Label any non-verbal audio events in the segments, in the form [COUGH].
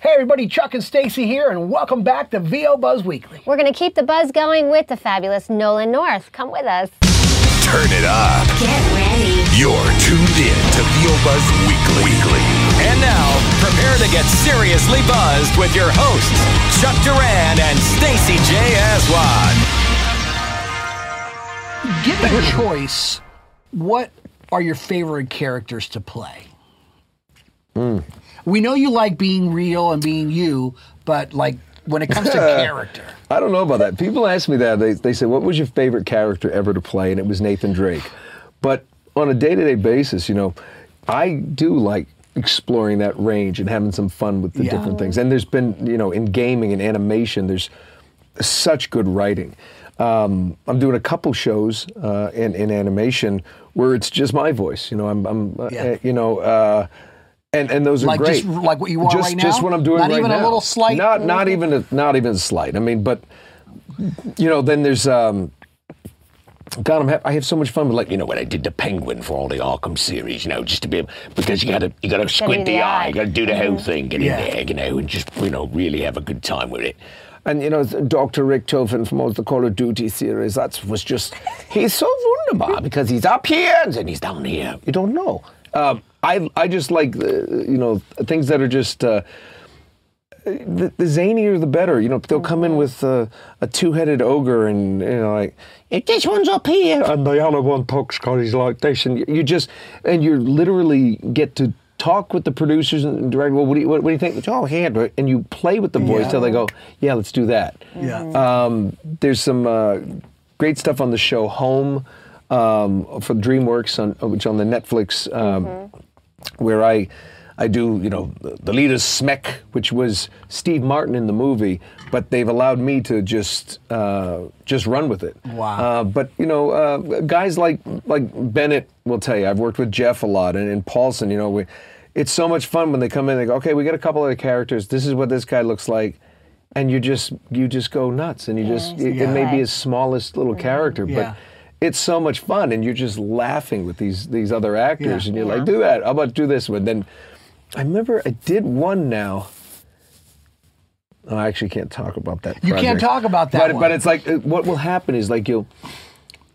Hey everybody, Chuck and Stacy here, and welcome back to VO Buzz Weekly. We're going to keep the buzz going with the fabulous Nolan North. Come with us. Turn it up. Get ready. You're tuned in to VO Buzz Weekly. Weekly. And now, prepare to get seriously buzzed with your hosts, Chuck Duran and Stacy J. Aswad. Given a choice, what are your favorite characters to play? Hmm. We know you like being real and being you, but like when it comes to [LAUGHS] character, I don't know about that. People ask me that. They, they say, What was your favorite character ever to play? And it was Nathan Drake. But on a day to day basis, you know, I do like exploring that range and having some fun with the Yeah. different things. And there's been, you know, in gaming and animation, there's such good writing. Um, I'm doing a couple shows uh, in, in animation where it's just my voice. You know, I'm, I'm uh, Yeah. uh, you know, uh, and and those are Like great. just like what you are just, right Just what I'm doing Not right even a little slight- Not not even a, not even slight. I mean, but you know, then there's um, God, I'm ha- I have so much fun with like You know, when I did the Penguin for all the Arkham series, you know, just to be able, because you gotta you gotta squint the the eye. eye, you gotta do the whole thing, get Yeah. in there, you know, and just you know really have a good time with it. And you know, Dr. Richtofen from all the Call of Duty series, that was just, he's so wunderbar because he's up here and then he's down here. You don't know. Um, I, I just like, uh, you know, things that are just, uh, the, the zanier the better. You know, they'll come in with uh, a two-headed ogre and, you know, like, "If this one's up here and the other one talks because he's like this. And you- you just, and you literally get to talk with the producers and direct, well, what do you, what, what do you think? Oh, here. And you play with the voice till they go, yeah, let's do that. yeah, Um, there's some uh, great stuff on the show Home um, for DreamWorks, on, which on the Netflix, um, where I I do you know the, the lead is Smek, which was Steve Martin in the movie, but they've allowed me to just uh, just run with it. Wow. Uh, but you know, uh, guys like like Bennett will tell you. I've worked with Jeff a lot, and, and Paulsen. You know, we, it's so much fun when they come in. They go, okay, we got a couple of the characters. This is what this guy looks like. And you just you just go nuts, and you just it, it may be his smallest little character, Yeah. but it's so much fun, and you're just laughing with these these other actors, Yeah. and you're like, do that. How about do this one? Then I remember I did one now. Oh, I actually can't talk about that. You can't talk about that But but it's like uh, what will happen is like you'll,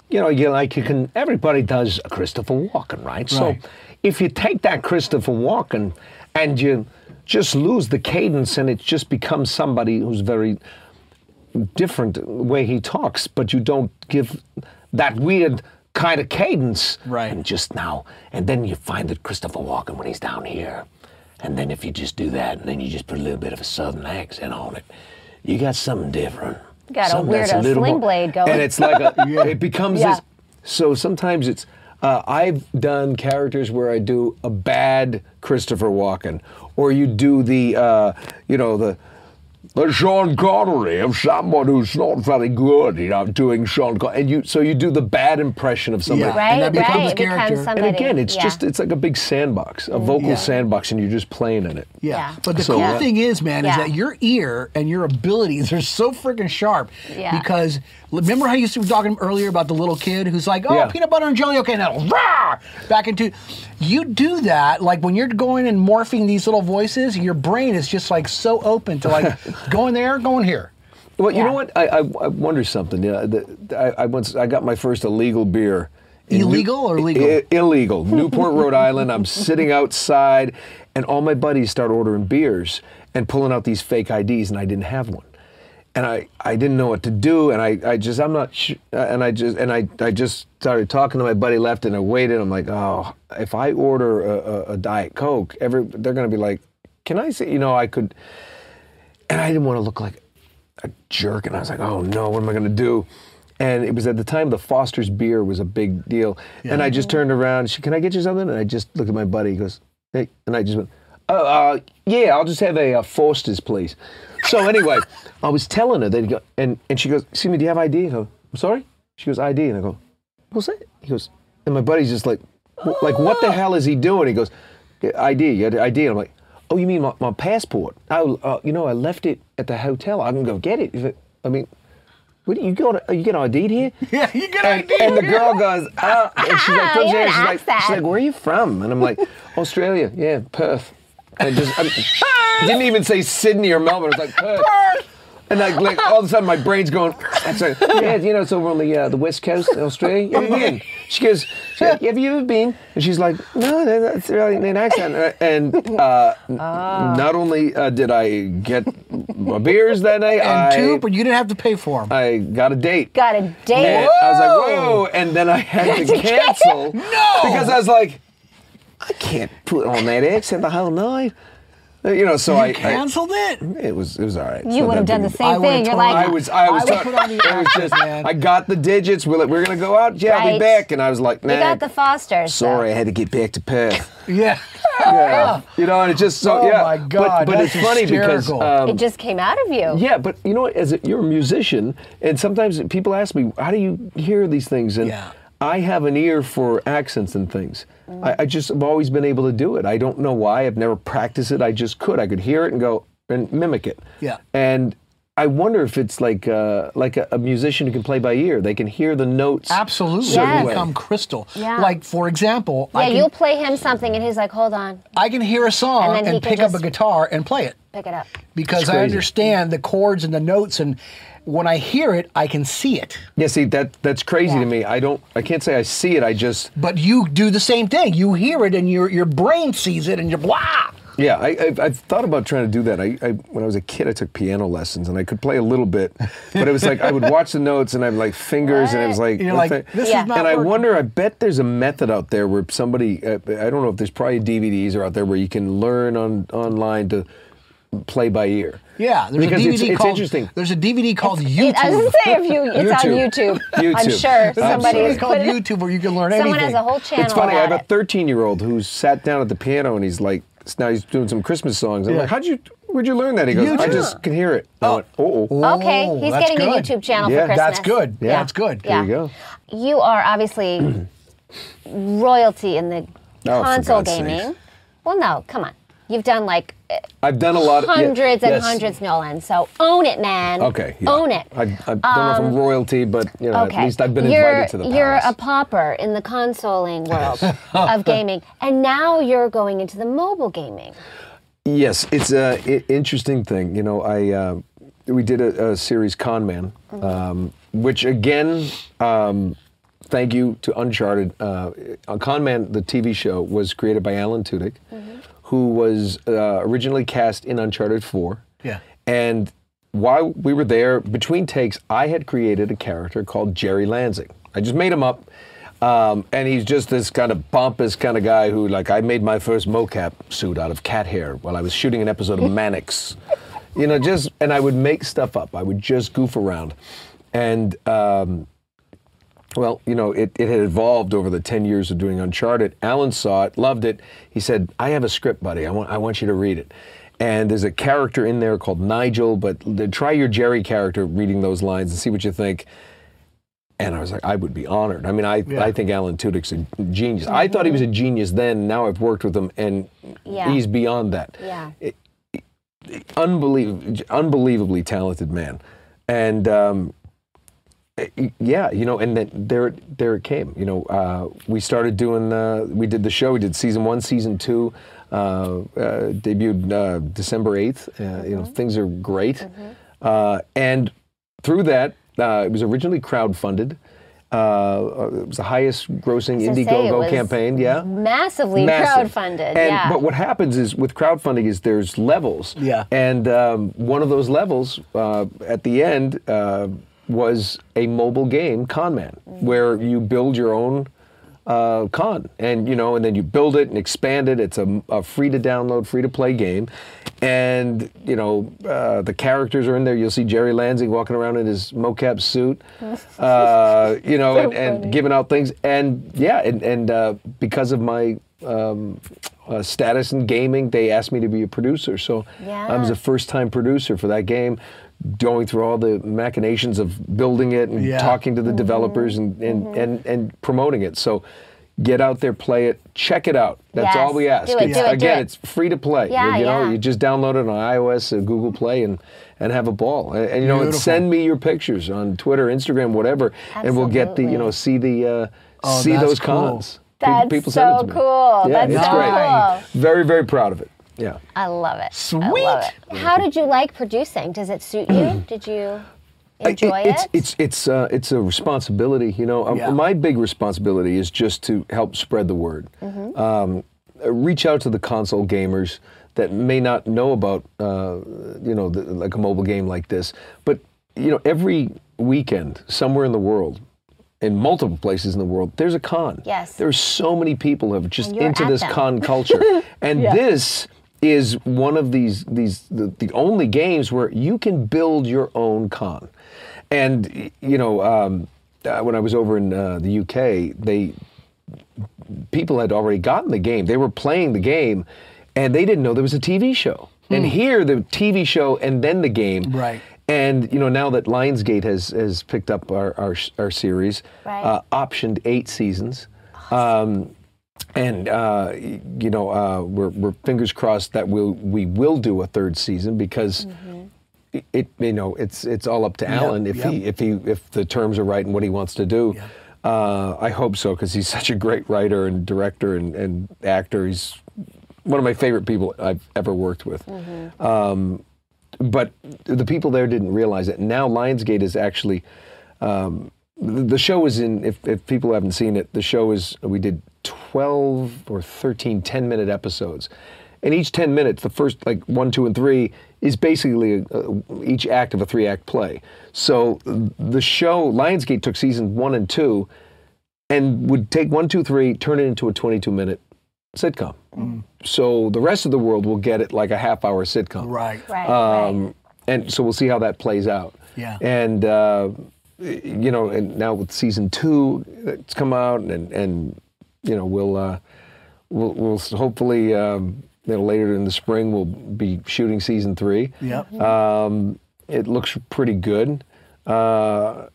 you know, you like you can. Everybody does a Christopher Walken, right? So if you take that Christopher Walken and you just lose the cadence and it just becomes somebody who's very different way he talks, but you don't give that weird kind of cadence. Right. And just now, and then you find that Christopher Walken when he's down here, and then if you just do that, and then you just put a little bit of a southern accent on it, you got something different. Got a Something that's weirdo little sling more- blade going. and it's like a, [LAUGHS] yeah, it becomes Yeah. this. So sometimes it's. Uh, I've done characters where I do a bad Christopher Walken, or you do the, uh, you know, the. The Sean Connery of someone who's not very good, you know, doing Sean Connery, and you so you do the bad impression of somebody. Yeah. right, And that becomes right. It character. becomes And somebody. And again, it's yeah. just it's like a big sandbox, a vocal Yeah. sandbox, and you're just playing in it. Yeah. Yeah. But the So, cool yeah. thing is, man, is that your ear and your abilities are so freaking sharp. Yeah. Because remember how you were talking earlier about the little kid who's like, oh, Yeah. peanut butter and jelly, okay, now rah! back into. You do that, like when you're going and morphing these little voices, your brain is just like so open to like [LAUGHS] going there, going here. Well, you know what? I, I, I wonder something. Yeah, the, I, I once I got my first illegal beer. Illegal or legal? I- illegal. Newport, Rhode [LAUGHS] Island. I'm sitting outside, and all my buddies start ordering beers and pulling out these fake IDs, and I didn't have one. And I, I didn't know what to do, and I, I just I'm not sh- uh, and I just and I, I just started talking to my buddy left, and I waited. I'm like, oh, if I order a, a, a diet coke, every they're gonna be like, can I say, you know, I could, and I didn't want to look like a jerk, and I was like, oh no, what am I going to do? And it was at the time the Foster's beer was a big deal, and I just turned around. She, can I get you something? And I just looked at my buddy. He goes, hey, and I just went, oh, uh, yeah, I'll just have a uh, Foster's, please. So anyway, [LAUGHS] I was telling her that, he go, and and she goes, excuse me, do you have ID? I go, I'm sorry. She goes, ID, and I go, what's that? He goes, and my buddy's just like, like what the hell is he doing? He goes, ID, you got ID. And I'm like, oh, you mean my, my passport? Oh, uh, you know, I left it at the hotel. I can go get it. If it I mean, what do you got? You get ID'd here? [LAUGHS] Yeah, you get And, ID. and the girl goes, oh, and she's like, [LAUGHS] You turns around, didn't she's like, she's like, where are you from? And I'm like, Australia. Yeah, Perth. I just I, I didn't even say Sydney or Melbourne. It was like Perth. And like, like all of a sudden, my brain's going. It's like, yeah, you know, it's over on the uh, the west coast in Australia. You ever been? She goes, she goes, have you ever been? And she's like, no, no, that's really an accent. And uh, not only uh, did I get my beers that night, And I, two, but you didn't have to pay for them. I got a date. Got a date. I was like, whoa! And then I had to cancel. [LAUGHS] No! Because I was like, I can't put on that accent the whole night. Uh, You know, so I, canceled it. I it was it was all right. You would have done the same I would've thing. You're like, I was I was I would talk- put on the [LAUGHS] it was just man. I got the digits. We're like, we're gonna go out. Yeah, I'll be back. And I was like, nah. you got the Fosters. so- sorry, I had to get back to Perth. [LAUGHS] Yeah. yeah, you know, and it just so Oh yeah. my But- God, but, that's it's funny because. Um, It just came out of you. yeah, but you know, what, as a, you're a musician, and sometimes people ask me, "How do you hear these things?" And Yeah. I have an ear for accents and things. I, I just have always been able to do it. I don't know why. I've never practiced it. I just could. I could hear it and go and mimic it. Yeah. And I wonder if it's like uh, like a, a musician who can play by ear. They can hear the notes. Absolutely. Yes. They become crystal. Yeah. Like, for example, Yeah, I, you'll play him something, and he's like, "Hold on, I can hear a song And and, pick up a guitar and play it pick it up." because I crazy. understand the chords and the notes. And when I hear it, I can see it. Yeah. See that that's crazy Yeah. to me. I don't. I can't say I see it. I just. But you do the same thing. You hear it and your, your brain sees it and you're, wow. Yeah, I, I've, I've thought about trying to do that. I, I, when I was a kid, I took piano lessons, and I could play a little bit, but it was like I would watch the notes, and I'd like fingers, and it was like, You're like, the- this Yeah. is not and I wonder. I bet there's a method out there where somebody, uh, I don't know if there's probably DVDs are out there where you can learn on online to play by ear. Yeah, there's because a DVD it's, it's called, interesting. There's a DVD called It- YouTube. I was gonna say, if you, it's on YouTube. YouTube. I'm sure There's a somebody DVD has called put it. YouTube where you can learn Someone anything. Someone has a whole channel. It's funny. I have a 13 year old who sat down at the piano, and he's like, now he's doing some Christmas songs. I'm Yeah. like, how'd you, where'd you learn that? He goes, I just can hear it. Oh, oh. Okay, Oh, he's that's getting a. YouTube channel Yeah, for Christmas. That's good. Yeah. That's good. Yeah. There you go. You are obviously [CLEARS THROAT] royalty in the Oh, console gaming. sakes. Well, no, come on. You've done like I've done a lot of yeah, hundreds and yes. hundreds, Nolan. So own it, man. Okay, yeah. Own it. I, I don't know if I'm royalty, but you know, Okay. at least I've been you're, invited to the You're a pauper in the consoling [LAUGHS] world of gaming, and now you're going into the mobile gaming. yes, it's a i- interesting thing. You know, I uh, we did a, a series Con Man, um, which again, um, thank you to Uncharted. Uh, Con Man, the TV show, was created by Alan Tudyk, who was uh, originally cast in Uncharted Four. Yeah. And while we were there, between takes, I had created a character called Jerry Lansing. I just made him up. Um, and he's just this kind of pompous kind of guy who, like, I made my first mocap suit out of cat hair while I was shooting an episode of [LAUGHS] Mannix. You know, just, and I would make stuff up. I would just goof around. And, um, well, you know, it, it had evolved over the 10 years of doing Uncharted. Alan saw it, loved it. He said, I have a script, buddy. I want, I want you to read it. And there's a character in there called Nigel, but th- try your Jerry character reading those lines and see what you think. And I was like, I would be honored. I mean, I, Yeah. I think Alan Tudyk's a genius. I thought he was a genius then. Now I've worked with him, and Yeah. he's beyond that Yeah. unbelievably, unbelievably talented man, and um, y- yeah, you know, and then there, there it came. You know, uh, we started doing. the, we did the show. We did season one, season two. Uh, uh, debuted uh, December eighth. Uh, You know, things are great, uh, and through that, uh, it was originally crowdfunded. Uh, it was the highest grossing I was gonna say, it Indiegogo campaign. Yeah, Massively Massive. crowdfunded. And, yeah. But what happens is with crowdfunding is there's levels. Yeah. And um, one of those levels uh, at the end uh, was a mobile game, Con Man, where you build your own uh, con, and you know, and then you build it and expand it. It's a, a free to download, free to play game, and you know, uh, the characters are in there. You'll see Jerry Lansing walking around in his mocap suit, [LAUGHS] uh, you know, and, and giving out things, and yeah, and, and uh, because of my um, uh, status in gaming, they asked me to be a producer. So I was a first-time producer for that game, going through all the machinations of building it and Yeah. talking to the developers and, and, and, and promoting it. So get out there, play it, check it out. That's Yes. all we ask. Do it, It's- do it, do again, it. it's free to play. Yeah, you, you know, yeah. you just download it on iOS, or Google Play, and and have a ball. And, and, you know, and send me your pictures on Twitter, Instagram, whatever, and we'll get the you know see the uh, see those cool. cons. That's send it so cool. Yeah, That's it's so great. cool. Very, very proud of it. Yeah. I love it. Sweet. love it. How did you like producing? Does it suit you? [CLEARS THROAT] did you enjoy it's, it? It's it's uh, it's a responsibility. You know, Um, Yeah. my big responsibility is just to help spread the word. Um, uh, reach out to the console gamers that may not know about uh, you know the, like a mobile game like this, but you know every weekend somewhere in the world. In multiple places in the world, there's a con. Yes. There's so many people who have just into this them. con [LAUGHS] culture, and this is one of these these the, the only games where you can build your own con. And you know, um, uh, when I was over in uh, the UK, they people had already gotten the game. They were playing the game, and they didn't know there was a TV show. And here, the TV show and then the game. Right. And you know, now that Lionsgate has has picked up our our, our series, Right. uh, optioned eight seasons. Um, and uh, you know, uh, we're, we're fingers crossed that we'll we will do a third season because it, it you know it's it's all up to Alan if yep. he if he if the terms are right and what he wants to do. Uh, I hope so because he's [LAUGHS] such a great writer and director and, and actor. He's one of my favorite people I've ever worked with. Um, but the people there didn't realize it. Now Lionsgate is actually um, the, the show is in. If, if people haven't seen it, the show is we did 12 or 13 10 minute episodes, and each 10 minutes, the first like one, two, and three is basically uh each act of a three act play. So the show Lionsgate took season one and two, and would take one, two, three, turn it into a 22 minute sitcom. So the rest of the world will get it like a half hour sitcom. Right. right, Um, right. And so we'll see how that plays out. Yeah. And uh, you know, and now with season two, it's come out, and and you know, we'll uh, we'll, we'll hopefully um, you know later in the spring we'll be shooting season three. Yep. Um, it looks pretty good. Uh,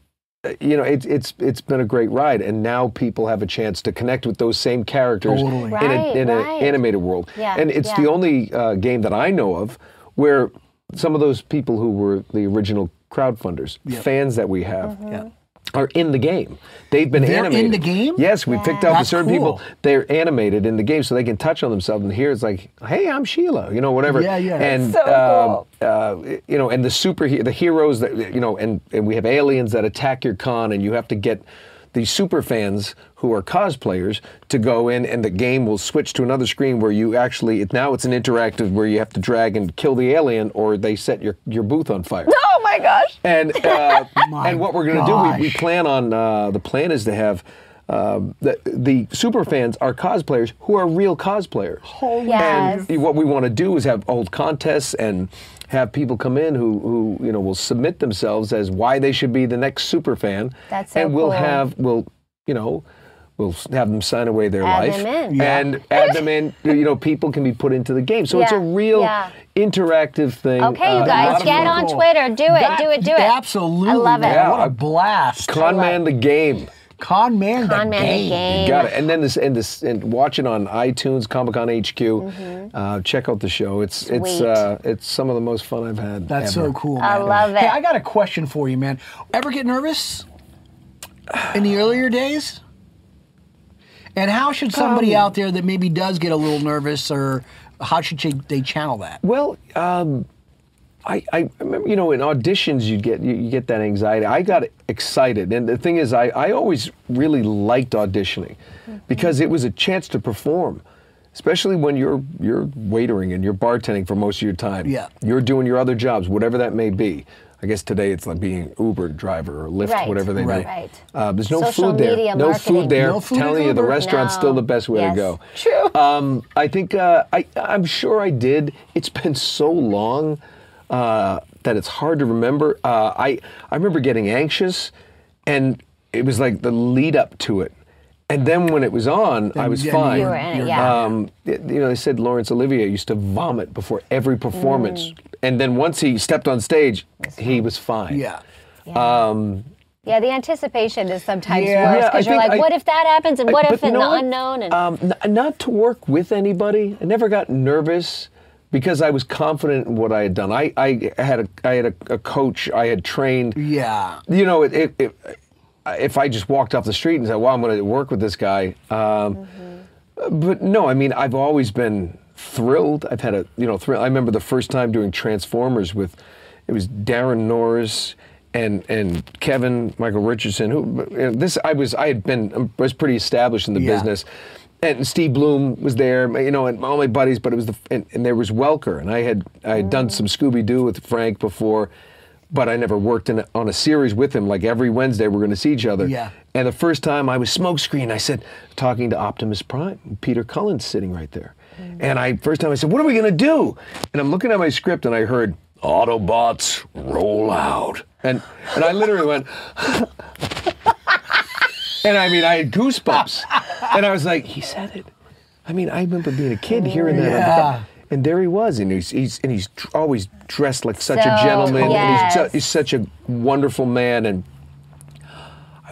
you know, it's it's it's been a great ride, and now people have a chance to connect with those same characters Totally. in, Right, a, in right. an animated world. Yeah, and it's yeah. the only uh, game that I know of where some of those people who were the original crowdfunders, fans that we have, Mm-hmm. Yeah. Are in the game. They've been They're in the game? Yes, we picked out That's certain cool. people. They're animated in the game, so they can touch on themselves. And here it's like, "Hey, I'm Sheila," you know, whatever. Yeah, yeah. And So um, uh, you know, and the super the heroes that you know, and and we have aliens that attack your con, and you have to get these super fans who are cosplayers to go in, and the game will switch to another screen where you actually it, now it's an interactive where you have to drag and kill the alien, or they set your your booth on fire. Oh my gosh. And [LAUGHS] uh, My and what we're going to do, we, we plan on uh, the plan is to have. Um, the, the super fans are cosplayers who are real cosplayers. Yes. And what we want to do is have old contests and have people come in who, who you know will submit themselves as why they should be the next super fan. That's so and we'll cool. have we'll you know we'll have them sign away their Add life them in. Yeah. and add them in. [LAUGHS] You know, people can be put into the game, so it's a real yeah. interactive thing. Okay, Uh, you guys, lot get on cool. Twitter. Do it. That- do it. Do it. Absolutely. I love it. Yeah, What a blast. Con Man the game. Con Man Con the Man the game. game. Got it. And then this and this and watch it on iTunes, Comic Con HQ. Uh, check out the show. It's it's Mm-hmm. Uh, it's some of the most fun I've had. That's ever. so cool, I man. love Hey. I got a question for you, man. Ever get nervous in the earlier days? And how should somebody Um, out there that maybe does get a little nervous, or how should they- they channel that? Well, um, I, I remember, you know, in auditions you get you, you get that anxiety. I got excited, and the thing is, I, I always really liked auditioning because it was a chance to perform, especially when you're you're waitering and you're bartending for most of your time. Yeah. you're doing your other jobs, whatever that may be. I guess today it's like being Uber driver or Lyft, Right, whatever they right. be. Right. Uh, there's no Social food there. media no marketing. food there. No food Telling you, the restaurant's No. still the best way Yes. to go. True. Um, I think uh, I, I'm sure I did. It's been so long uh, that it's hard to remember. Uh, I I remember getting anxious, and it was like the lead up to it. And then when it was on, I was yeah, fine. You were in it, yeah. Um, you know, they said Laurence Olivier used to vomit before every performance, Mm. And then once he stepped on stage, he was fine. Yeah. Yeah, the anticipation is sometimes Yeah. worse Yeah, because you're think like, I- what if that happens, and what but if you in the unknown? And Um, n- not to work with anybody. I never got nervous because I was confident in what I had done. I, I had a I had a, a coach I had trained. Yeah. You know, it, it, it, if I just walked off the street and said, "Well, I'm going to work with this guy," um, but no, I mean, I've always been thrilled. I've had a you know thrill. I remember the first time doing Transformers with it was Daran Norris and and Kevin Michael Richardson. Who you know, this I was I had been I was pretty established in the Yeah. business. And Steve Blum was there, you know, and all my buddies. But it was the and, and there was Welker, and I had I had done some Scooby Doo with Frank before, but I never worked in a, on a series with him. Like every Wednesday, we're going to see each other. Yeah. And the first time I was smokescreen, I said, talking to Optimus Prime, Peter Cullen's sitting right there. And I first time I said, "What are we going to do?" And I'm looking at my script, and I heard Autobots roll out, and and I literally went. [LAUGHS] And I mean, I had goosebumps. and I was like, he said it. I mean, I remember being a kid hearing that. Yeah. And there he was, and he's, he's and he's always dressed like such a So, gentleman, and he's, he's such a wonderful man. And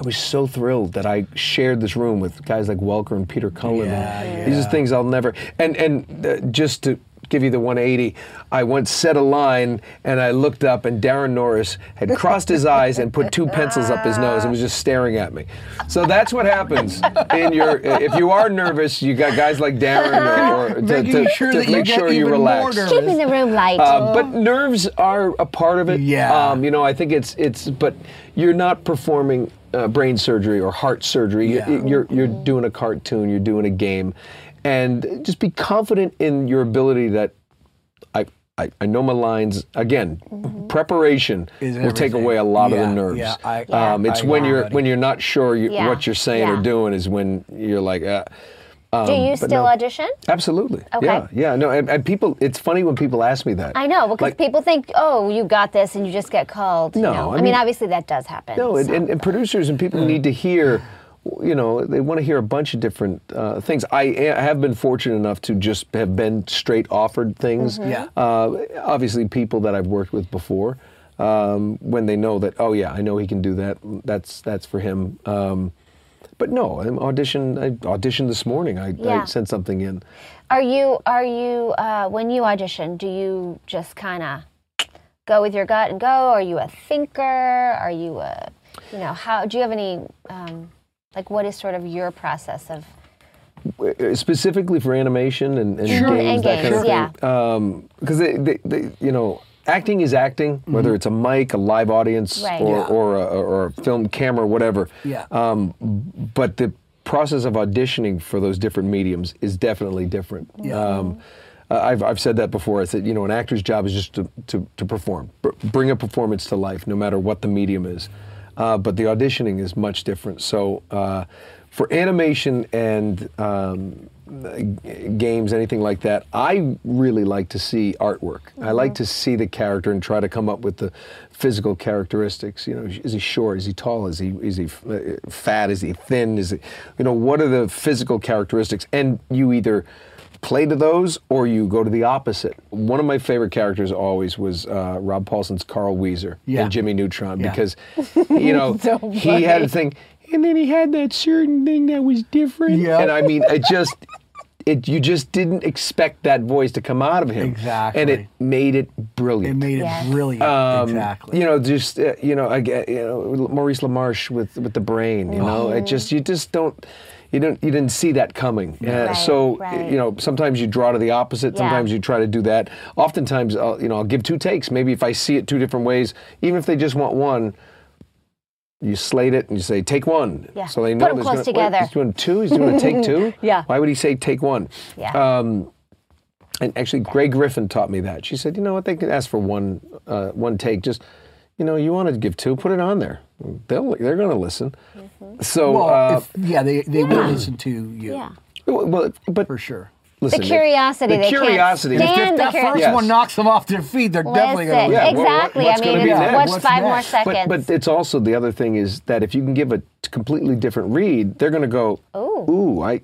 I was so thrilled that I shared this room with guys like Welker and Peter Cullen. Yeah, and These are things I'll never. And and uh, just to give you the 180, I once said a line, and I looked up, and Daran Norris had [LAUGHS] crossed his eyes and put two pencils up his nose and was just staring at me. So that's what happens in your. If you are nervous, you got guys like Daran or, [LAUGHS] or to, to- sure to that you make get sure you relax. Keeping the room light. Uh, but nerves are a part of it. Yeah. Um, you know, I think it's it's, but you're not performing uh, brain surgery or heart surgery. You- Yeah. You're you're doing a cartoon. You're doing a game, and just be confident in your ability that I. I, I know my lines. Again, preparation Is will take away a lot of the nerves. yeah, I- um, I it's agree, when you're when you're not sure you, Yeah, what you're saying or doing is when you're like, uh, Do you still no. audition? absolutely, Okay. yeah, yeah. No, and, and people. It's funny when people ask me that. I know because Like- people think, oh, you got this, and you just get called. you No, know? I I, mean, mean- obviously that does happen. No, and, so. and, and producers and people need to hear, you know, they want to hear a bunch of different uh, things. I, I have been fortunate enough to just have been straight offered things. Yeah. Uh, obviously, people that I've worked with before, um, when they know that, oh yeah, I know he can do that. That's that's for him. Um, but no, I'm audition. I auditioned this morning. I, Yeah. I sent something in. Are you are you uh, when you audition? Do you just kind of go with your gut and go? Are you a thinker? Are you a you know how do you have any um, like what is sort of your process of Uh, specifically for animation and, and Sure. games, And that kind of games, thing. Because they, they, they, you know, acting is acting, whether it's a mic, a live audience, Right. or, Yeah. or, a, or a film camera, whatever. Yeah. Um, but the process of auditioning for those different mediums is definitely different. Um, uh, I've, I've said that before. I said, you know, an actor's job is just to, to, to perform, Br- bring a performance to life, no matter what the medium is. Uh, but the auditioning is much different. So uh, for animation and um, games, anything like that, I really like to see artwork. I like to see the character and try to come up with the physical characteristics. You know, is he short? Is he tall? Is he is he uh, fat? Is he thin? Is he, you know, what are the physical characteristics? And you either play to those or you go to the opposite. One of my favorite characters always was uh, Rob Paulsen's Carl Wheezer Yeah. in Jimmy Neutron Yeah. because, [LAUGHS] you know, he had a thing, and then he had that certain thing that was different. Yeah. And I mean, it just, it you just didn't expect that voice to come out of him. Exactly. And it made it brilliant. It made Yes. it brilliant. Um, exactly. You know, just uh, you know, I get you know Maurice LaMarche with with the brain. You know, it just you just don't. You don't. You didn't see that coming. Uh, Right, so right. you know, sometimes you draw to the opposite. Yeah. Sometimes you try to do that. Oftentimes, I'll, you know, I'll give two takes. Maybe if I see it two different ways, even if they just want one, you slate it and you say take one. Yeah. So they Put know 'em there's close gonna- together. Wait, he's doing two. He's doing a take two. [LAUGHS] Yeah. Why would he say take one? Yeah. Um, and actually, Greg Griffin taught me that. She said, you know what, they can ask for one, uh, one take. Just, you know, you want to give two, put it on there. They'll, they're going to listen. Mm-hmm. So, well, uh, if, yeah, they, they will listen to you yeah well, but for sure. Listen, the curiosity the they curiosity. can't If stand the that curi- first Yes. one knocks them off their feet, they're definitely going to Yeah, what- what- exactly. what's I mean, be it's, next? what's What's five more seconds? But, but it's also the other thing is that if you can give a completely different read, they're going to go, Ooh. ooh, I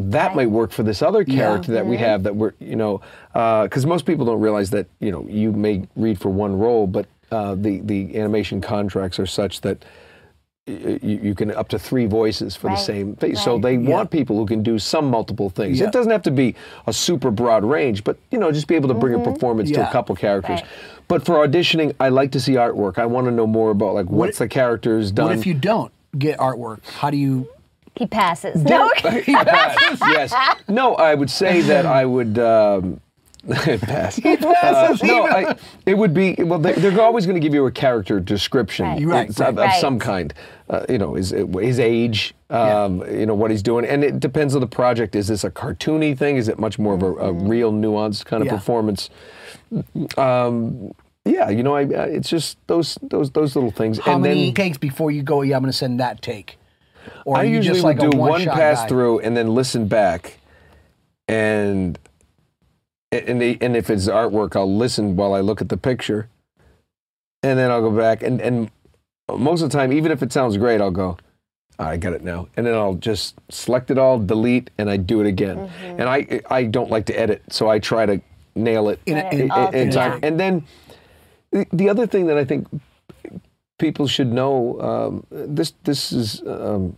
that might work for this other character that we Mm-hmm. have that we're, you know, because most people don't realize that you know you may read for one role, but uh, the the animation contracts are such that. Y- You, you can up to three voices for the same thing. So right. they want people who can do some multiple things. Yeah. It doesn't have to be a super broad range, but you know, just be able to bring a performance to a couple characters. Mm-hmm. Right. But for auditioning, I like to see artwork. I want to know more about like what's the characters done. What if you don't get artwork? How do you He passes. No. [LAUGHS] Pass, yes. No, I would say that I would. Um, pass. [LAUGHS] passes Uh, no, I, it would be. Well, they, they're always going to give you a character description Right. Right, of, right. of some kind. Uh, you know, his his age. Um, You know what he's doing, and it depends on the project. Is this a cartoony thing? Is it much more of a, a real, nuanced kind of Yeah. performance? Um, yeah, you know, I, it's just those those those little things. How and many then, takes before you go? Yeah, I'm going to send that take. Or I usually just like would do one pass guy? through and then listen back, and and the, and if it's artwork, I'll listen while I look at the picture, and then I'll go back and and most of the time, even if it sounds great, I'll go. "Ah, I got it now, and then I'll just select it all, delete, and I do it again. Mm-hmm. And I I don't like to edit, so I try to nail it In a- in- in all in time. together. And then the, the other thing that I think people should know um, this this is um,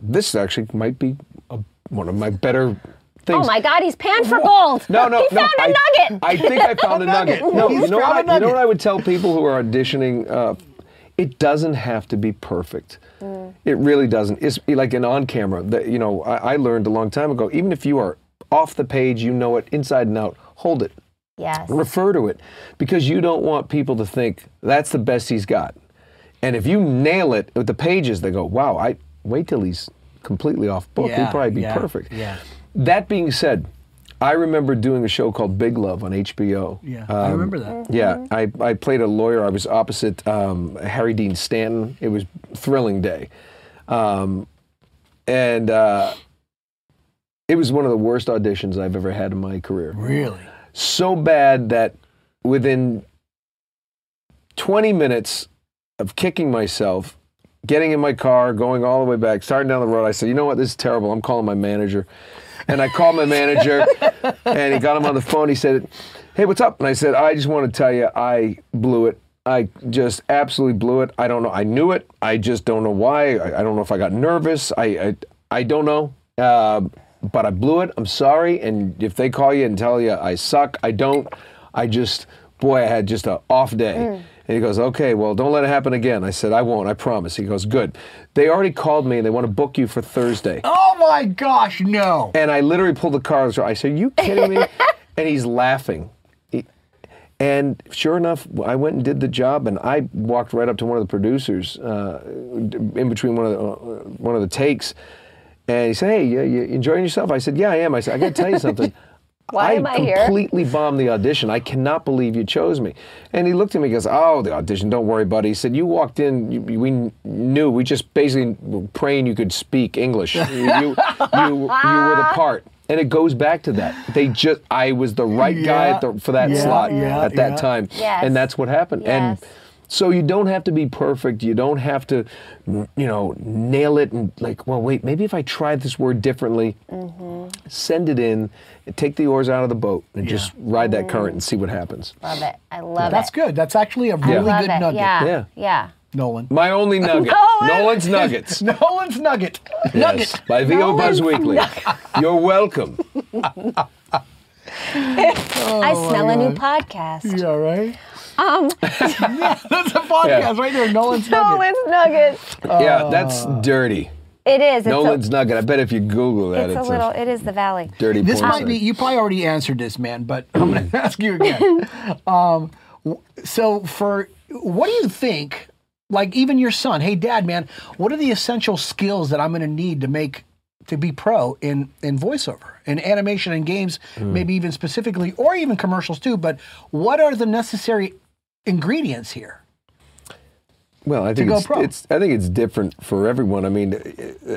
this actually might be a, one of my better things. Oh my God, he's panned for gold. No, no, he no. found a I, nugget. I think I found [LAUGHS] a nugget. No, He's you know found what? a I, you know what I would tell people who are auditioning. Uh, it doesn't have to be perfect. It really doesn't. It's like an on camera. That you know, I, I learned a long time ago. Even if you are off the page, you know it inside and out. Hold it yes. refer to it because you don't want people to think that's the best he's got. And if you nail it with the pages, they go, "Wow, I wait till he's completely off book. Yeah, He'd probably be yeah, perfect." yeah. That being said, I remember doing a show called Big Love on HBO. Yeah, I Um, remember that. Yeah, I, I played a lawyer. I was opposite um, Harry Dean Stanton. It was thrilling day, um, and uh, it was one of the worst auditions I've ever had in my career Really? so bad that within 20 minutes of kicking myself, getting in my car, going all the way back, starting down the road, I said, you know what, this is terrible. I'm calling my manager. And I called my manager and he got him on the phone. He said, hey, what's up? And I said, I just want to tell you, I blew it. I just absolutely blew it. I don't know. I knew it. I just don't know why. I, I don't know if I got nervous. I I, I don't know. Uh, but I blew it. I'm sorry. And if they call you and tell you I suck, I don't. I just, boy, I had just an off day. And he goes, okay, well, don't let it happen again. I said, I won't. I promise. He goes, good. They already called me and they want to book you for Thursday. Oh my gosh, no. And I literally pulled the car. I said, you kidding me? [LAUGHS] and he's laughing. He- and sure enough, I went and did the job, and I walked right up to one of the producers uh, in between one of the, uh, one of the takes, and he said, "Hey, you, you enjoying yourself?" I said, "Yeah, I am." I said, "I got to tell you [LAUGHS] something." Why am I here?" completely bombed the audition. I cannot believe you chose me. And he looked at me and goes, Oh, the audition, don't worry, buddy. He said, You walked in, you, we knew, we just basically were praying you could speak English. [LAUGHS] you, you, you, you were the part. And it goes back to that. They just, I was the right guy Yeah, at the, for that yeah, slot yeah, at that time. Yes. And that's what happened. And Yes. So you don't have to be perfect. You don't have to, you know, nail it and like, well, wait, maybe if I try this word differently, mm-hmm. send it in, and take the oars out of the boat and just ride that current mm-hmm. and see what happens. Love it. I love That's it. That's good. That's actually a really good it. nugget. Yeah. Yeah. Yeah. Nolan. My only [LAUGHS] nugget. Nolan! Nolan's Nuggets. [LAUGHS] Nolan's nugget. Yes, Nugget. by VO Buzz Weekly. You're welcome. [LAUGHS] I smell a new oh podcast. Yeah, right? Um, yeah, [LAUGHS] that's a podcast right there. Nolan's nugget. Nolan's Nuggets. yeah, that's dirty. It is. Nolan's a, Nugget. I bet if you Google that, it's it's, a little. It is the valley. dirty This porn might site. be, you probably already answered this, man, but [LAUGHS] I'm going to ask you again. [LAUGHS] um, so, for what do you think, like even your son, hey, dad, man, what are the essential skills that I'm going to need to make, to be pro in, in voiceover, in animation and games, Hmm. maybe even specifically, or even commercials too, but what are the necessary ingredients here? Well, I think it's, it's I think it's different for everyone. I mean,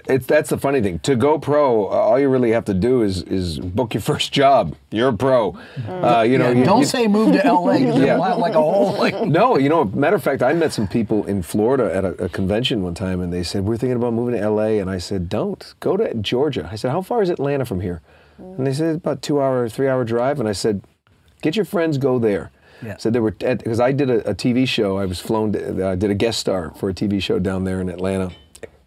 it's that's the funny thing. To go pro, uh, all you really have to do is is book your [LAUGHS] first job. You're a pro. Uh, you know, Yeah, you, don't you- say move to LA Yeah. like a whole like [LAUGHS] No, you know, matter of fact, I met some people in Florida at a, a convention one time, and they said we're thinking about moving to L.A. And I said, don't go to Georgia. I said, how far is Atlanta from here? And they said about two hour, three hour drive. And I said, get your friends, go there. Yeah. So they were because I did a, a TV show. I was flown. To, I did a guest star for a TV show down there in Atlanta,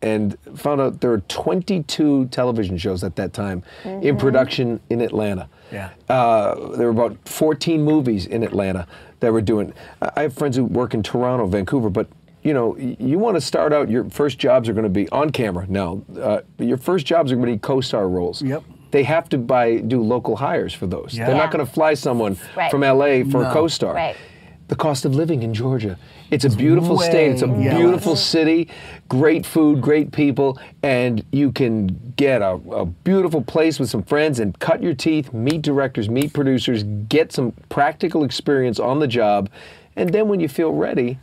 and found out there were 22 television shows at that time in production in Atlanta. Yeah. Uh, there were about 14 movies in Atlanta that were doing. I I have friends who work in Toronto, Vancouver, but you know, you want to start out. Your first jobs are going to be on camera. Now, uh, your first jobs are going to be co-star roles. Yep. They have to buy do local hires for those. Yeah. They're not going to fly someone Right. from LA for a co-star. Right. The cost of living in Georgia. It's a beautiful state. It's a way beautiful city, great food, great people, and you can get a, a beautiful place with some friends and cut your teeth, meet directors, meet producers, get some practical experience on the job, and then when you feel ready,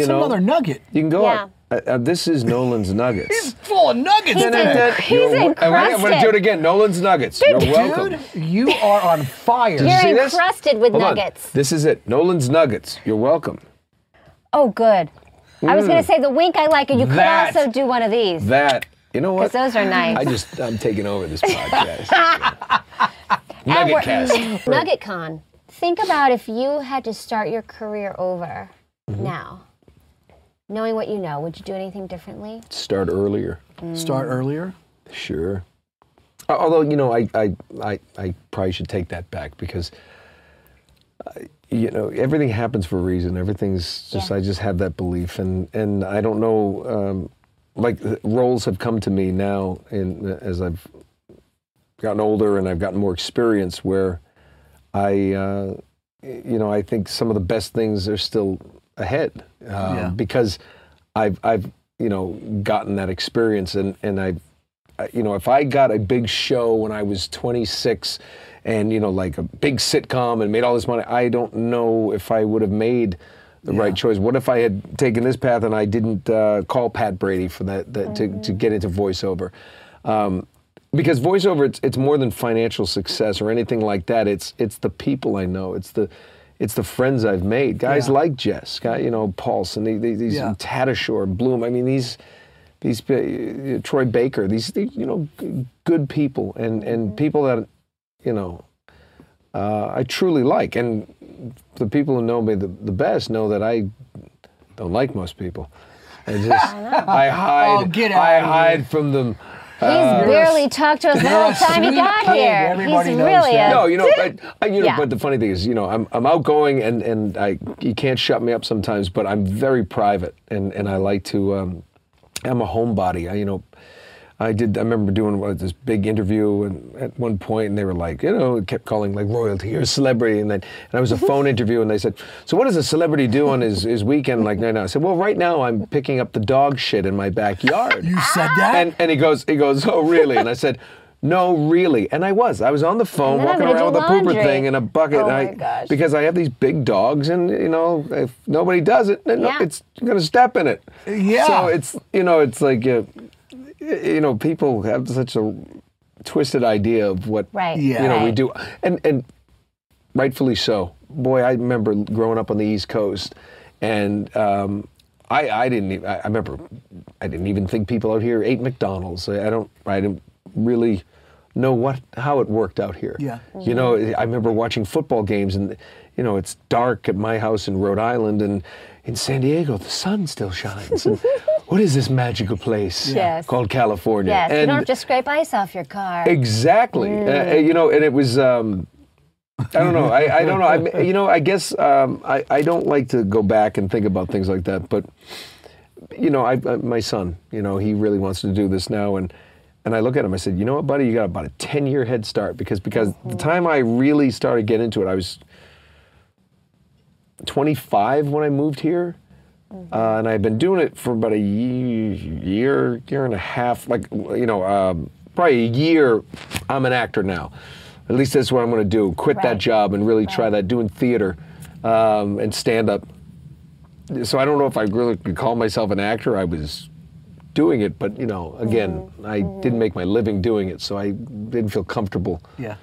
you know, another nugget. you can go. Yeah. out. Uh, uh, this is Nolan's [LAUGHS] Nuggets. He's full of nuggets. He's dude. in- he's You're I'm gonna- I'm going to do it again. Nolan's Nuggets. You're welcome. Dude, you are on fire. You're See this? encrusted with Hold on. nuggets. This is it. Nolan's Nuggets. You're welcome. Oh, good. I was going to say the wink I like, and you could Mm. Also do one of these. That you know what? Because those are nice. I just I'm taking over this [LAUGHS] podcast. And Nugget we're- cast. Nugget Con. Think about if you had to start your career over Mm-hmm. now, knowing what you know, would you do anything differently? Start earlier. Start earlier. Sure. Although you know, I I, I, I probably should take that back because. I- you know, everything happens for a reason. Everything's just Yeah. I just have that belief, and and I don't know. Um, like roles have come to me now, in as I've gotten older and I've gotten more experience, where I, uh, you know, I think some of the best things are still ahead um, Yeah. because I've I've you know gotten that experience, and and I've you know, if I got a big show when I was 26 and, you know, like a big sitcom and made all this money, I don't know if I would have made the right choice. What if I had taken this path and I didn't uh, call Pat Brady for that, that to, to get into voiceover? Um, because voiceover, it's, it's more than financial success or anything like that. It's, it's the people I know. It's the, it's the friends I've made. Guys Yeah. like Jess, guy, you know, Pulse and the- the- these Yeah. Blum. I mean, these these uh, Troy Baker, these, these you know good people and and people that you know uh, I truly like, and the people who know me the, the best know that I don't like most people. I just [LAUGHS] I hide Oh, I hide from them. He's Uh, barely talked to us the whole time he got here. Everybody He's knows really that. a no, you know, I, I, you know, Yeah. but the funny thing is, you know, I'm, I'm outgoing and, and I, you can't shut me up sometimes, but I'm very private and, and I like to, um, I'm a homebody. I, you know, I did, I remember doing one- this big interview and at one point and they were like, you know, it kept calling like royalty or celebrity. And then, and I was a phone interview and they said, so what does a celebrity do on his, his weekend like right now? I said, well, right now I'm picking up the dog shit in my backyard. You said that? And, and he goes, he goes, oh really? And I said, no, really. And I was. I was on the phone walking around with a pooper thing and a bucket. Oh and I, gosh. Because I have these big dogs, and you know, if nobody does it, then no- Yeah. it's going to step in it. Yeah. So it's you know, it's like uh, you know, people have such a twisted idea of what right. Yeah. you know we do, and and rightfully so. Boy, I remember growing up on the East Coast, and um, I I didn't even, I I remember I didn't even think people out here ate McDonald's. I I don't I didn't really know what how it worked out here. Yeah. You know, I remember watching football games, and you know it's dark at my house in Rhode Island, and in San Diego the sun still shines. And [LAUGHS] what is this magical place Yes. called California? Yes, you And- don't have to scrape ice off your car. Exactly. Uh, Uh, you know, and it was. Um, I don't know. I, I don't know. I, you know, I guess um, I, I don't like to go back and think about things like that. But you know, I, I, my son, you know, he really wants to do this now, and and I look at him. I said, you know what, buddy, you got about a ten year head start because because the time I really started getting into it, I was 25 when I moved here. Uh, and I've been doing it for about a year, year, year and a half. Like, you know, um, probably a year. I'm an actor now. At least that's what I'm going to do. Quit that job and really try that doing theater um, and stand up. So I don't know if I really could call myself an actor. I was doing it, but you know, again, Mm-hmm. I didn't make my living doing it, so I didn't feel comfortable. Yeah.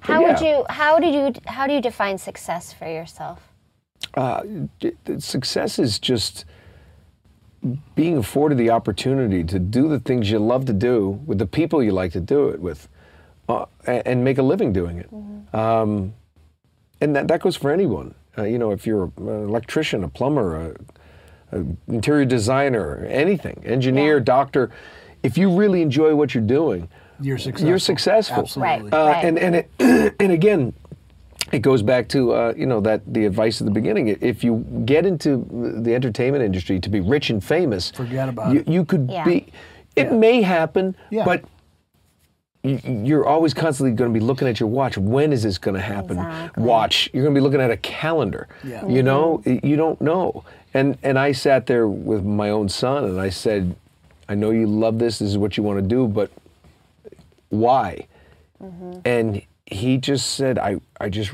how would you? How did you? How do you define success for yourself? Uh, d- d- success is just being afforded the opportunity to do the things you love to do with the people you like to do it with uh, and, and make a living doing it. Um, and that, that goes for anyone. Uh, you know, if you're an electrician, a plumber, a, a interior designer, anything, engineer, Yeah. doctor, if you really enjoy what you're doing, You're successful. you're successful. Absolutely. Right. Uh, And and it, [CLEARS THROAT] and again, it goes back to uh, you know that the advice at the beginning. If you get into the entertainment industry to be rich and famous, Forget about you, it. You could Yeah. be. It Yeah. may happen, Yeah. but you- you're always constantly going to be looking at your watch. When is this going to happen? Exactly. Watch. You're going to be looking at a calendar. Yeah. You know, you don't know. And and I sat there with my own son, and I said, I know you love this. This is what you want to do, but why? And he just said, I I just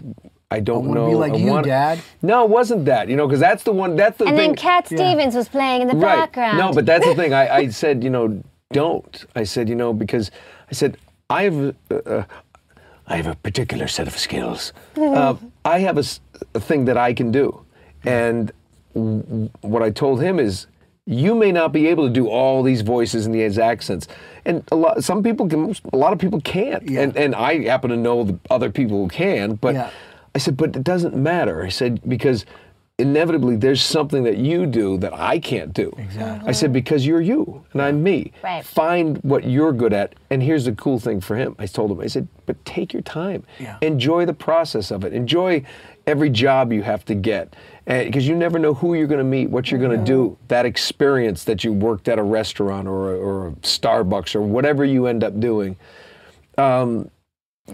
I don't wanna know. be like I you, wanna-" Dad. No, it wasn't that. You know, because that's the one. That's the And thing. then Cat Stevens was playing in the Right. background. No, but that's the [LAUGHS] thing. I, I said, you know, don't. I said, you know, because I said I have, uh, uh, I have a particular set of skills. uh, I have a thing that I can do, and w- what I told him is, you may not be able to do all these voices and these accents, and a lot. Some people can. A lot of people can't, Yeah. and and I happen to know the other people who can, but. Yeah. I said, but it doesn't matter. I said, because inevitably there's something that you do that I can't do. Exactly. I said, because you're you and I'm me. Right. Find what you're good at. And here's the cool thing for him. I told him, I said, but take your time. Yeah. Enjoy the process of it. Enjoy every job you have to get. Because you never know who you're going to meet, what you're going to do. That experience that you worked at a restaurant or, a- or a Starbucks or whatever you end up doing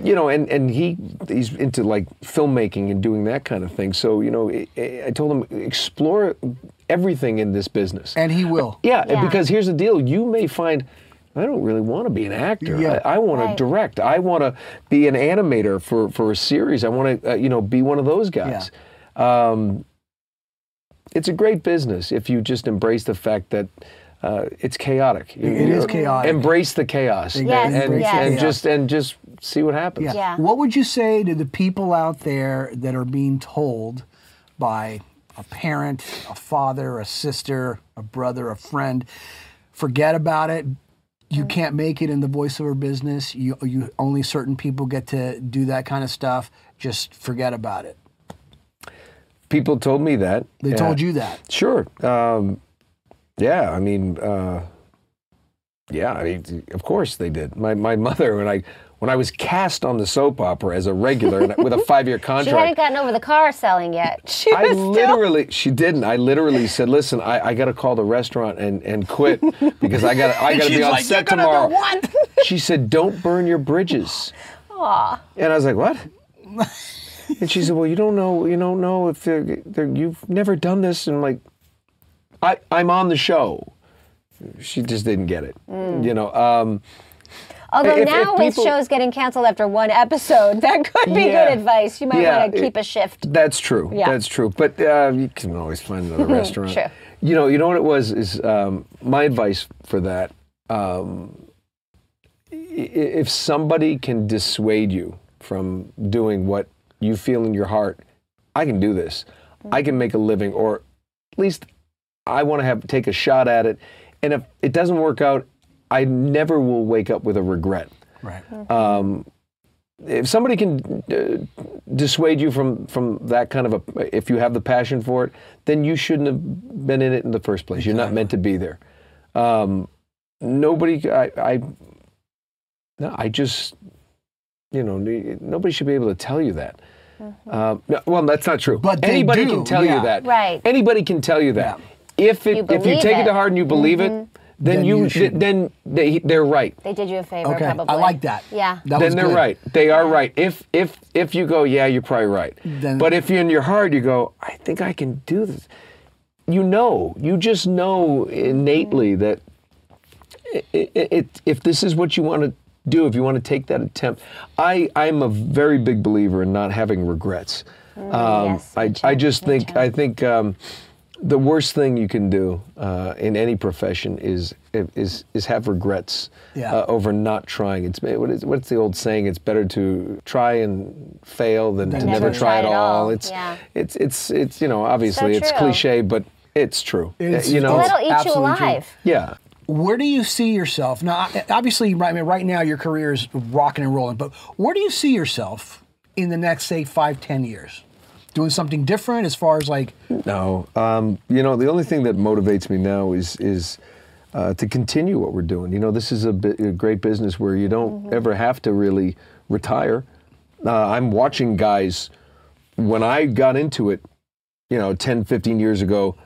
you know, and, and he he's into like filmmaking and doing that kind of thing. So you know, I, I told him explore everything in this business. And he will. [LAUGHS] yeah, Yeah. because here's the deal: you may find. I don't really want to be an actor. Yeah. I, I want Right. to direct. I want to be an animator for, for a series. I want to, uh, you know, be one of those guys. Um, it's a great business if you just embrace the fact that uh, it's chaotic. You- It you chaotic. Embrace the chaos. Yes, and, yes. and just and just see what happens. Yeah. Yeah. What would you say to the people out there that are being told by a parent, a father, a sister, a brother, a friend, forget about it. You can't make it in the voiceover business. You, you only certain people get to do that kind of stuff. Just forget about it. People told me that. They Yeah. told you that. Sure. Um, yeah, I mean, uh, yeah, I mean, of course they did. My my [LAUGHS] mother when I when I was cast on the soap opera as a regular and with a five year [LAUGHS] contract. she hadn't gotten over the car selling yet. [LAUGHS] She I was still. literally, she didn't. I literally said, "Listen, I, I got to call the restaurant and, and quit because I got I got to be on like, set "You're gonna tomorrow." what? She said, "Don't burn your bridges." Aw. And I was like, "What?" And she said, "Well, you don't know. You don't know if they're, they're, you've never done this." And I'm like, I, "I'm on the show." She just didn't get it. Mm. You know. Um, Although If- if now his people- show's getting canceled after one episode, [LAUGHS] that could be Yeah. good advice. You might Yeah, want to keep it- a shift. That's true. Yeah. That's true. But uh, you can always find another [LAUGHS] restaurant. True. You know. You know what it was is um, my advice for that. Um, if somebody can dissuade you from doing what you feel in your heart, I can do this. I can make a living, or at least I want to have take a shot at it. And if it doesn't work out, I never will wake up with a regret Right. if somebody can uh, dissuade you from from that kind of a if you have the passion for it then you shouldn't have been in it in the first place you're not meant to be there um, nobody I, I no i just you know nobody should be able to tell you that um, no, well that's not true But they anybody do, can tell yeah. you that Right. anybody can tell you that if it, You if you take it. it. to heart and you believe it then, Then you, you should. then they, they're right They did you a favor, Okay. probably. I like that. Yeah. That then was they're good. right. They are right. If if if you go, yeah, you're probably right. Then- but if you in your heart you go, I think I can do this. You know, you just know innately that it, it, it, if this is what you want to do, if you want to take that attempt, I I'm a very big believer in not having regrets. um, Mm, yes, I I just think too. I think. Um, the worst thing you can do uh, in any profession is is is have regrets Yeah. uh, over not trying. It's what is what's the old saying? It's better to try and fail than to never, never try at all. It's Yeah. it's it's it's you know obviously it's cliche, but it's true. It's- you know, Well, it'll eat you absolutely true. alive. yeah. Where do you see yourself now? Obviously, right, I mean, right now your career is rocking and rolling. But where do you see yourself in the next, say, five, ten years? Doing something different as far as like, No, um, you know the only thing that motivates me now is is uh, to continue what we're doing. You know, this is a, bi- a great business where you don't ever have to really retire. Uh, I'm watching guys when I got into it, you know, 10, 15 years ago,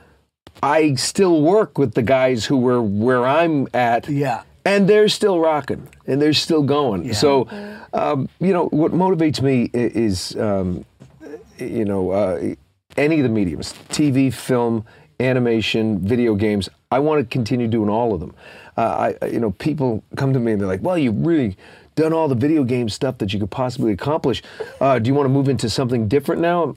I still work with the guys who were where I'm at. Yeah. And they're still rocking and they're still going. So, um, you know, what motivates me is, um, you know, uh, any of the mediums TV, film, animation, video games. I want to continue doing all of them. Uh, I, you know, people come to me and they're like, well, you've really done all the video game stuff that you could possibly accomplish. Uh, do you want to move into something different now?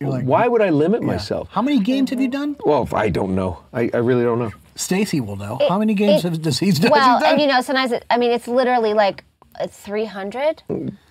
Like, Why would I limit myself? How many games have you done? Well, I don't know. I, I really don't know. Stacy will know. How many games it- have, does he's done? Well, has he done? and you know, sometimes it, I mean, it's literally like uh, 300.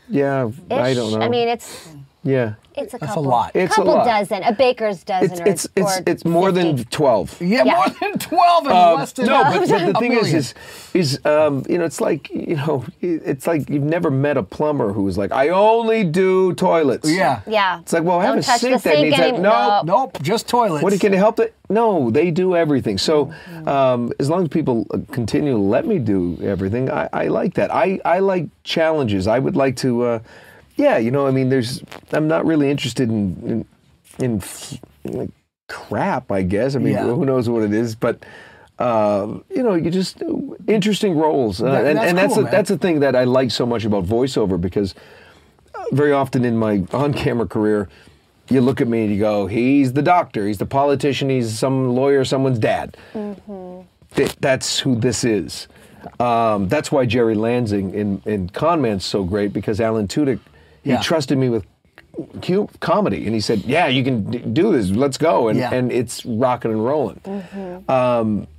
Yeah, I don't know. I mean, it's yeah, it's a That's a couple. lot. It's a couple lot. dozen, a baker's dozen, it's or, it's it's or it's more 50. than twelve. yeah, yeah. more than twelve and Um, less than no, but, but the thing is, million. is, is um, you know, it's like you know, it's like you've never met a plumber who's like, I only do toilets. yeah, Yeah. It's like, well, I have Don't a touch sink that sink needs that. any- No, no. Nope, just toilets. What can you help it? No, they do everything. So um, as long as people uh, continue to let me do everything, I, I like that. I, I like challenges. I would like to, uh, yeah, you know, I mean, there's, I'm not really interested in, in, in like crap, I guess. I mean, Yeah. who knows what it is, but. Uh, you know, you just interesting roles, uh, and, that's and that's cool, a, that's the thing that I like so much about voiceover because very often in my on-camera career, you look at me and you go, "He's the doctor. He's the politician. He's some lawyer, someone's dad." Th- that's who this is. Um, that's why Jerry Lansing in in Con Man's so great because Alan Tudyk he Yeah. trusted me with cu- comedy and he said, "Yeah, you can d- do this. Let's go." And Yeah. and it's rocking and rolling.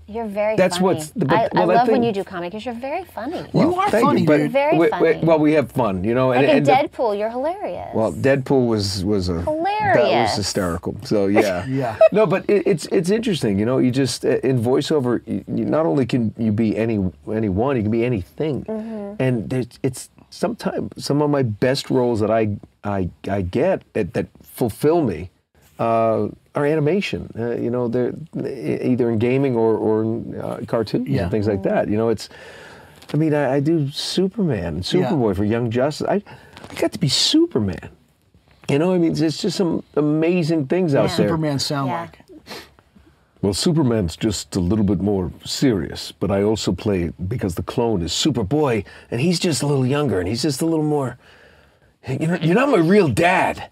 You're very That's funny. what's the- I, but- I well, that love when you do comedy because you're very funny. You are Thank funny, but dude. Very we- we- well, we have fun, you know. And, like in and the- Deadpool, you're hilarious. Well, Deadpool was was a hilarious. that was hysterical. So yeah, [LAUGHS] Yeah. No, but it, it's it's interesting. You know, you just uh, in voiceover, you, you not only can you be any anyone, you can be anything, and it's sometimes some of my best roles that I I I get that, that fulfill me. Uh, are animation, uh, you know, they're either in gaming or, or in uh, cartoons Yeah. and things like that. You know, it's, I mean, I, I do Superman and Yeah. Superboy for Young Justice. I, I got to be Superman. You know, I mean, there's just some amazing things out Yeah. there. Superman sound Yeah. like. Well, Superman's just a little bit more serious, but I also play because the clone is Superboy, and he's just a little younger, and he's just a little more. You know, you're not my real dad.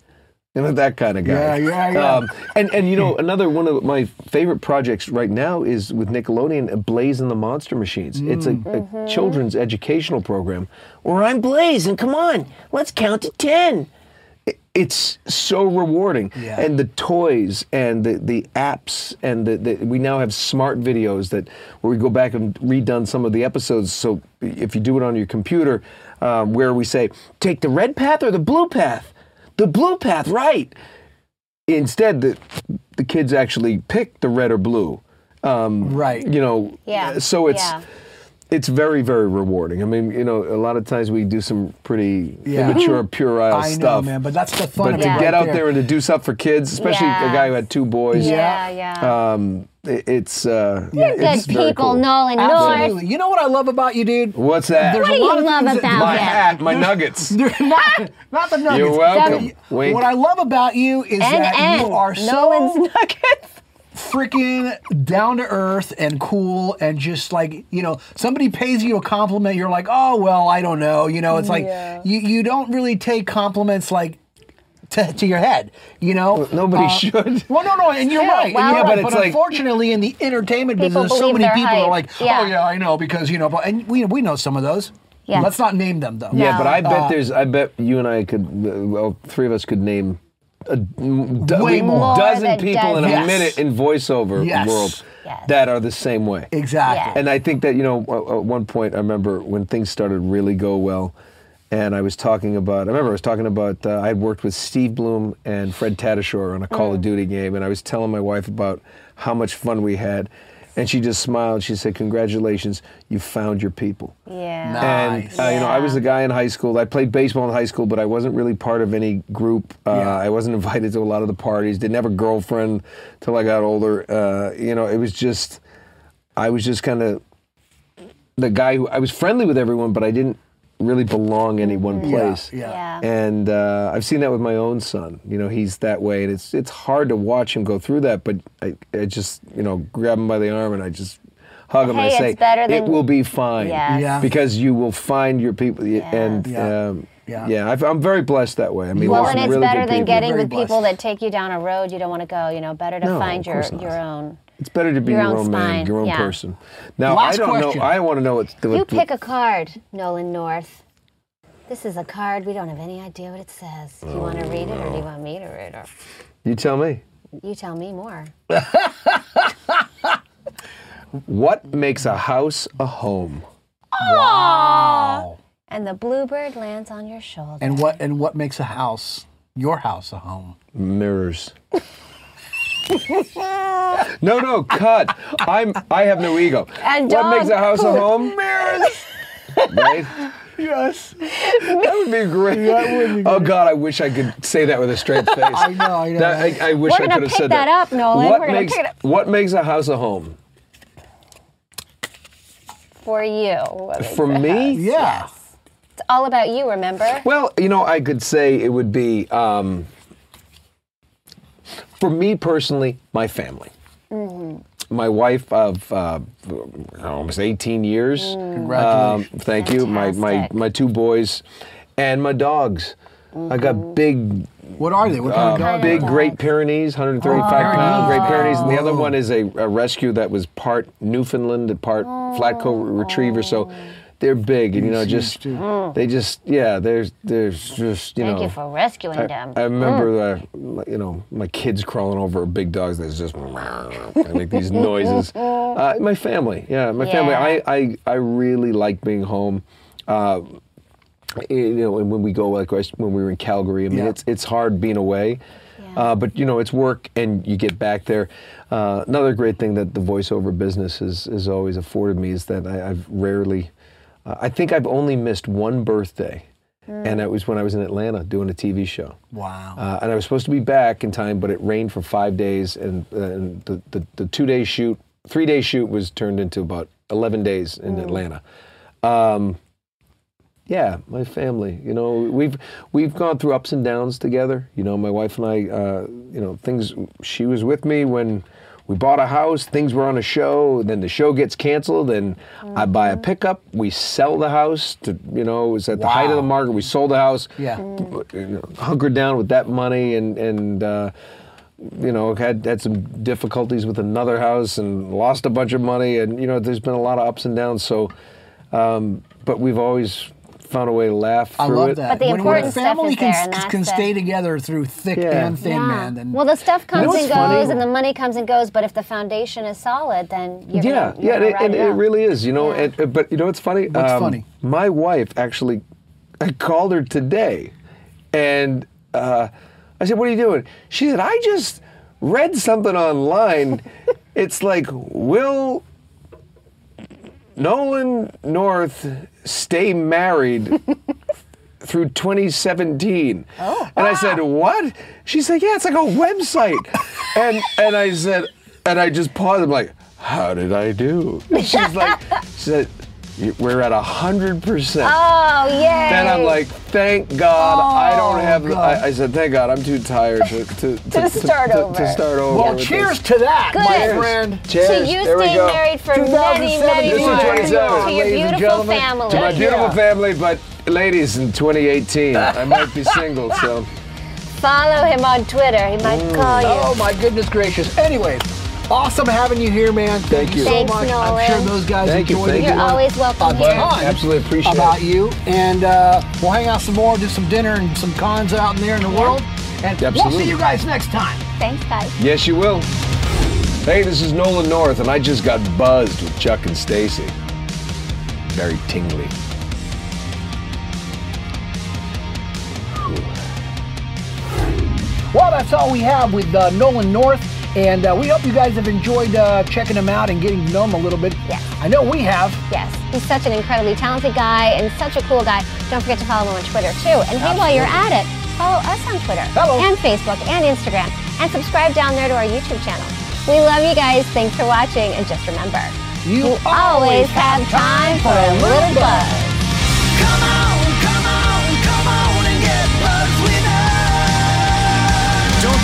You know that kind of guy. Yeah, yeah, yeah. Um, and and you know another one of my favorite projects right now is with Nickelodeon, Blaze and the Monster Machines. It's a, a children's educational program where I'm Blaze, and come on, let's count to ten. It- It's so rewarding, Yeah. and the toys and the, the apps and the, the we now have smart videos that where we go back and redone some of the episodes. So if you do it on your computer, um, where we say take the red path or the blue path, the blue path, right? Instead, the the kids actually pick the red or blue. Um, Right. You know. Yeah, So it's yeah. It's very very rewarding. I mean, you know, a lot of times we do some pretty Yeah. immature, puerile I know, stuff. man, but that's the fun But of to it. get right out there. there and to do stuff for kids, especially a guy who had two boys, yeah, yeah. um, it's uh, You're it's good people, cool. Nolan Absolutely. North. You know what I love about you, dude? What's that? There's What a do lot you of love things that- my him? hat, my nuggets. [LAUGHS] not, not the nuggets. You're welcome. That- Wink. What I love about you is and that and you are Nolan's so nuggets. Freaking down to earth and cool and just like you know somebody pays you a compliment you're like oh well i don't know you know it's like you, you don't really take compliments like to, to your head you know nobody Uh, should. well no no and you're Yeah, right and well- Yeah, right. but but, it's like- unfortunately in the entertainment business so many their people are like Yeah. oh yeah i know because you know but- and we, we know some of those Yeah. let's not name them though Yeah, but I bet Uh, there's. I bet you and I could. Well, three of us could name a do- Way more. dozen than people in a dozen. minute in voiceover Yes. world Yes. that are the same way. exactly And I think that you know, at at one point, I remember when things started to really go well, and I was talking about. I remember I was talking about. Uh, I had worked with Steve Blum and Fred Tatasciore on a Call Mm. of Duty game, and I was telling my wife about how much fun we had, and she just smiled. She said, "Congratulations, you found your people." Yeah. And Nice. uh, you know, I was Yeah. the guy in high school. I played baseball in high school, but I wasn't really part of any group. Uh, Yeah. I wasn't [LAUGHS] invited to a lot of the parties. Didn't have a girlfriend till I got older. Uh, you know, it was just, I was just kind of the guy who I was friendly with everyone, but I didn't really belong any one place. yeah. Yeah. And uh, I've seen that with my own son. You know, he's that way, and it's it's hard to watch him go through that. But I, I just you know grab him by the arm and I just hug him and I say, it's "It than- will be fine." Yes. Yeah. Because you will find your people, and Yeah. um, Yeah. yeah, I've, I'm very blessed that way. I mean, Well, there's and it's really better than people. getting Very with people that take you down a road you don't want to go. You know, better to No, find your not. your own. It's better to be your your, own own man, your own yeah. person. Now, Last I don't question. know. I want to know what's the. You what- pick a card, Nolan North. This is a card. We don't have any idea what it says. Do you want to oh, read it, or do you want me to read it? You tell me. You tell me more. [LAUGHS] What makes a house a home? Wow. And the bluebird lands on your shoulder. And what and what makes a house, your house, a home? Mirrors. [LAUGHS] [LAUGHS] no, no, cut. I'm. I have no ego. And what makes a house a home? Mirrors. Right. Yes. That would be great. Oh God, I wish I could say that with a straight [LAUGHS] face. I know, I know. That, I, I wish We're I could have said that up, Nolan. What We're gonna makes pick it up. what makes a house a home? For you. For me? house. Yeah. It's all about you, remember? Well, you know, I could say it would be um, for me personally, my family. My wife of uh, almost 18 years. Um, Congratulations. thank you. My, my my two boys and my dogs. I got big, What are they? What kind uh, of dog? big? Great Pyrenees, 135 pound Great Pyrenees, and the other one is a, a rescue that was part Newfoundland and part flat coat retriever. So they're big, and you know, just too. they just yeah, there's there's just you Thank know. Thank you for rescuing I, them. I remember, uh, you know, my kids crawling over big dogs that's just [LAUGHS] I make these noises. Uh, my family, yeah, my family. I, I, I really like being home. Uh, you know, and when we go like when we were in Calgary, I mean, Yeah. it's it's hard being away. Uh, but you know, it's work, and you get back there. Uh, another great thing that the voiceover business has, has always afforded me is that I, I've rarely, uh, I think I've only missed one birthday, and that was when I was in Atlanta doing a TV show. Wow. Uh, and I was supposed to be back in time, but it rained for five days, and, and the, the, the two day shoot, three day shoot was turned into about 11 days in Atlanta. Um, yeah, my family. You know, we've we've gone through ups and downs together. You know, my wife and I. Uh, you know, things. She was with me when we bought a house. Things were on a show. Then the show gets canceled, and I buy a pickup. We sell the house. To you know, it was at the height of the market. We sold the house Yeah. you know, hunkered down with that money and and uh, you know had had some difficulties with another house and lost a bunch of money and you know there's been a lot of ups and downs so um, but we've always found a way to laugh I through love it that. But the when, when a important stuff family is can, there, and that's can the- stay together through thick Yeah. and thin, Yeah. man. Then well, the stuff comes know and goes, funny? and the money comes and goes. But if the foundation is solid, then you're yeah, gonna, yeah, you're and it, and it it really is, you know. Yeah. And, uh, but you know what's funny? Um, What's funny? My wife actually, I called her today, and uh, I said, "What are you doing?" She said, "I just read something online. it's like will Nolan North stay married." [LAUGHS] Through 2017, Oh, and I said, "What?" She said, "Yeah, it's like a website," [LAUGHS] and and I said, and I just paused. I'm like, "How did I do?" And she's like, [LAUGHS] she said, "You- "We're at a hundred percent." Oh, yeah. Then I'm like, "Thank God I oh, don't Oh, have." God. I, I said, "Thank God I'm too tired to to, [LAUGHS] to, start to, over. To start over." well, cheers this. to that, my Good. friend. Cheers. to you there staying married for many, 2017. many This is more. 27. To your beautiful family. To my Yeah. beautiful family, but ladies, in 2018, [LAUGHS] I might be single, so. Follow him on Twitter. He might mm. call you. Oh my goodness gracious. Anyways, awesome having you here, man. Thank you. so Thanks, much. Nolan. I'm sure those guys Thank you, enjoyed thank it. you. You're always welcome a here. ton Absolutely appreciate about it. you, and uh, we'll hang out some more, do some dinner and some cons out in there in the world, and we'll see you guys next time. Thanks, guys. Yes, you will. Hey, this is Nolan North, and I just got buzzed with Chuck and Stacy. Very tingly. Well, that's all we have with uh, Nolan North, and uh, we hope you guys have enjoyed uh, checking him out and getting to know him a little bit. Yes. I know we have. Yes, he's such an incredibly talented guy and such a cool guy. Don't forget to follow him on Twitter too. And hey, while you're at it, follow us on Twitter Hello. and Facebook and Instagram, and subscribe down there to our YouTube channel. We love you guys. Thanks for watching, and just remember, You, you always have time for a little buzz.